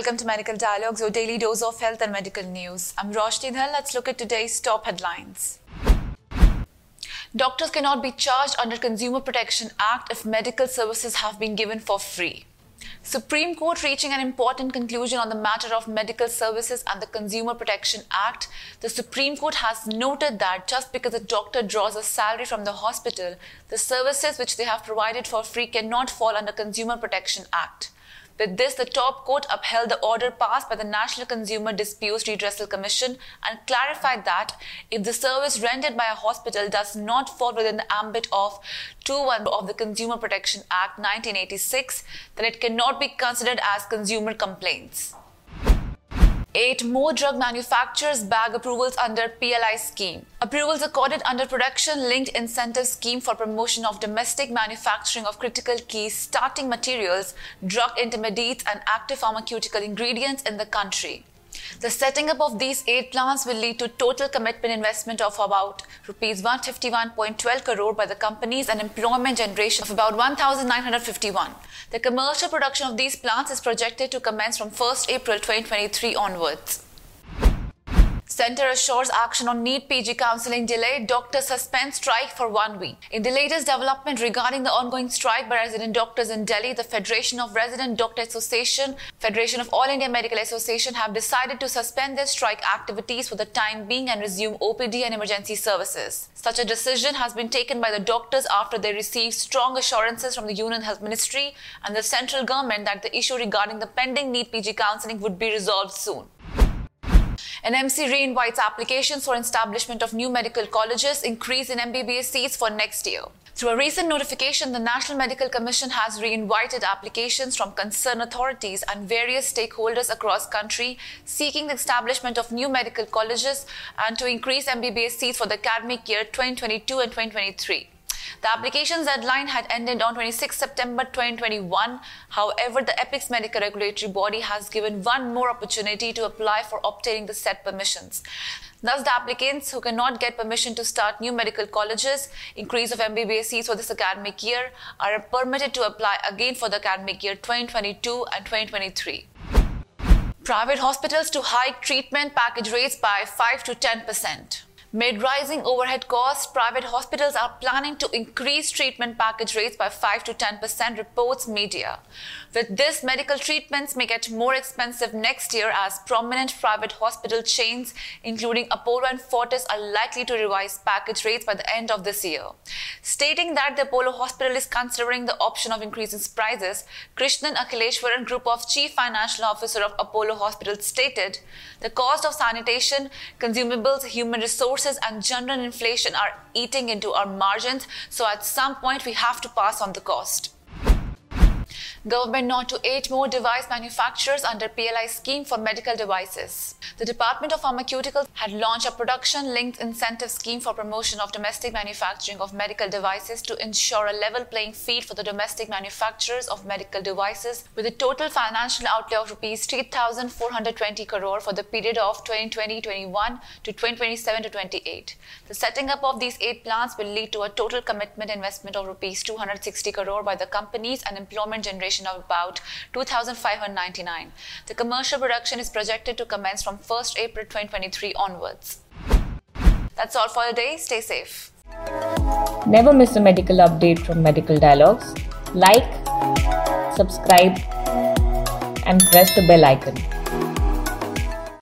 welcome to Medical Dialogues, your daily dose of health and medical news. I'm Roshni Dhal. Let's look at today's top headlines. Doctors cannot be charged under Consumer Protection Act if medical services have been given for free. Supreme Court reaching an important conclusion on the matter of medical services and the Consumer Protection Act. The Supreme Court has noted that just because a doctor draws a salary from the hospital, the services which they have provided for free cannot fall under Consumer Protection Act. With this, the top court upheld the order passed by the National Consumer Disputes Redressal Commission and clarified that if the service rendered by a hospital does not fall within the ambit of 2.1 of the Consumer Protection Act 1986, then it cannot be considered as consumer complaints. Eight more drug manufacturers bag approvals under PLI scheme. Approvals accorded under Production Linked Incentive Scheme for promotion of domestic manufacturing of critical key starting materials, drug intermediates, and active pharmaceutical ingredients in the country. The setting up of these eight plants will lead to total commitment investment of about rupees 151.12 crore by the companies and employment generation of about 1951. The commercial production of these plants is projected to commence from 1st April 2023 onwards. Center assures action on NEET PG counseling delay. Doctors suspend strike for one week. In the latest development regarding the ongoing strike by resident doctors in Delhi, the Federation of Resident Doctor Association, Federation of All India Medical Association have decided to suspend their strike activities for the time being and resume OPD and emergency services. Such a decision has been taken by the doctors after they received strong assurances from the Union Health Ministry and the central government that the issue regarding the pending NEET PG counseling would be resolved soon. NMC re-invites applications for establishment of new medical colleges, increase in MBBS seats for next year. Through a recent notification, the National Medical Commission has re-invited applications from concerned authorities and various stakeholders across country seeking the establishment of new medical colleges and to increase MBBS seats for the academic year 2022 and 2023. The application deadline had ended on 26 September 2021. However, the Apex Medical Regulatory Body has given one more opportunity to apply for obtaining the set permissions. Thus, the applicants who cannot get permission to start new medical colleges, increase of MBBS seats for this academic year, are permitted to apply again for the academic year 2022 and 2023. Private hospitals to hike treatment package rates by 5 to 10 percent. Mid rising overhead costs, private hospitals are planning to increase treatment package rates by 5 to 10%, reports media. With this, medical treatments may get more expensive next year as prominent private hospital chains, including Apollo and Fortis, are likely to revise package rates by the end of this year. Stating that the Apollo Hospital is considering the option of increasing prices, Krishnan Akhileswaran, Group of Chief Financial Officer of Apollo Hospital, stated the cost of sanitation, consumables, human resources, and general inflation are eating into our margins, so at some point we have to pass on the cost. Government not to eight more device manufacturers under PLI scheme for medical devices. The Department of Pharmaceuticals had launched a production-linked incentive scheme for promotion of domestic manufacturing of medical devices to ensure a level playing field for the domestic manufacturers of medical devices with a total financial outlay of rupees 3,420 crore for the period of 2020-21 to 2027-28. The setting up of these eight plants will lead to a total commitment investment of rupees 260 crore by the companies and employment of about 2,599. The commercial production is projected to commence from 1st April 2023 onwards. That's all for today. Stay safe. Never miss a medical update from Medical Dialogues. Like, subscribe, and press the bell icon.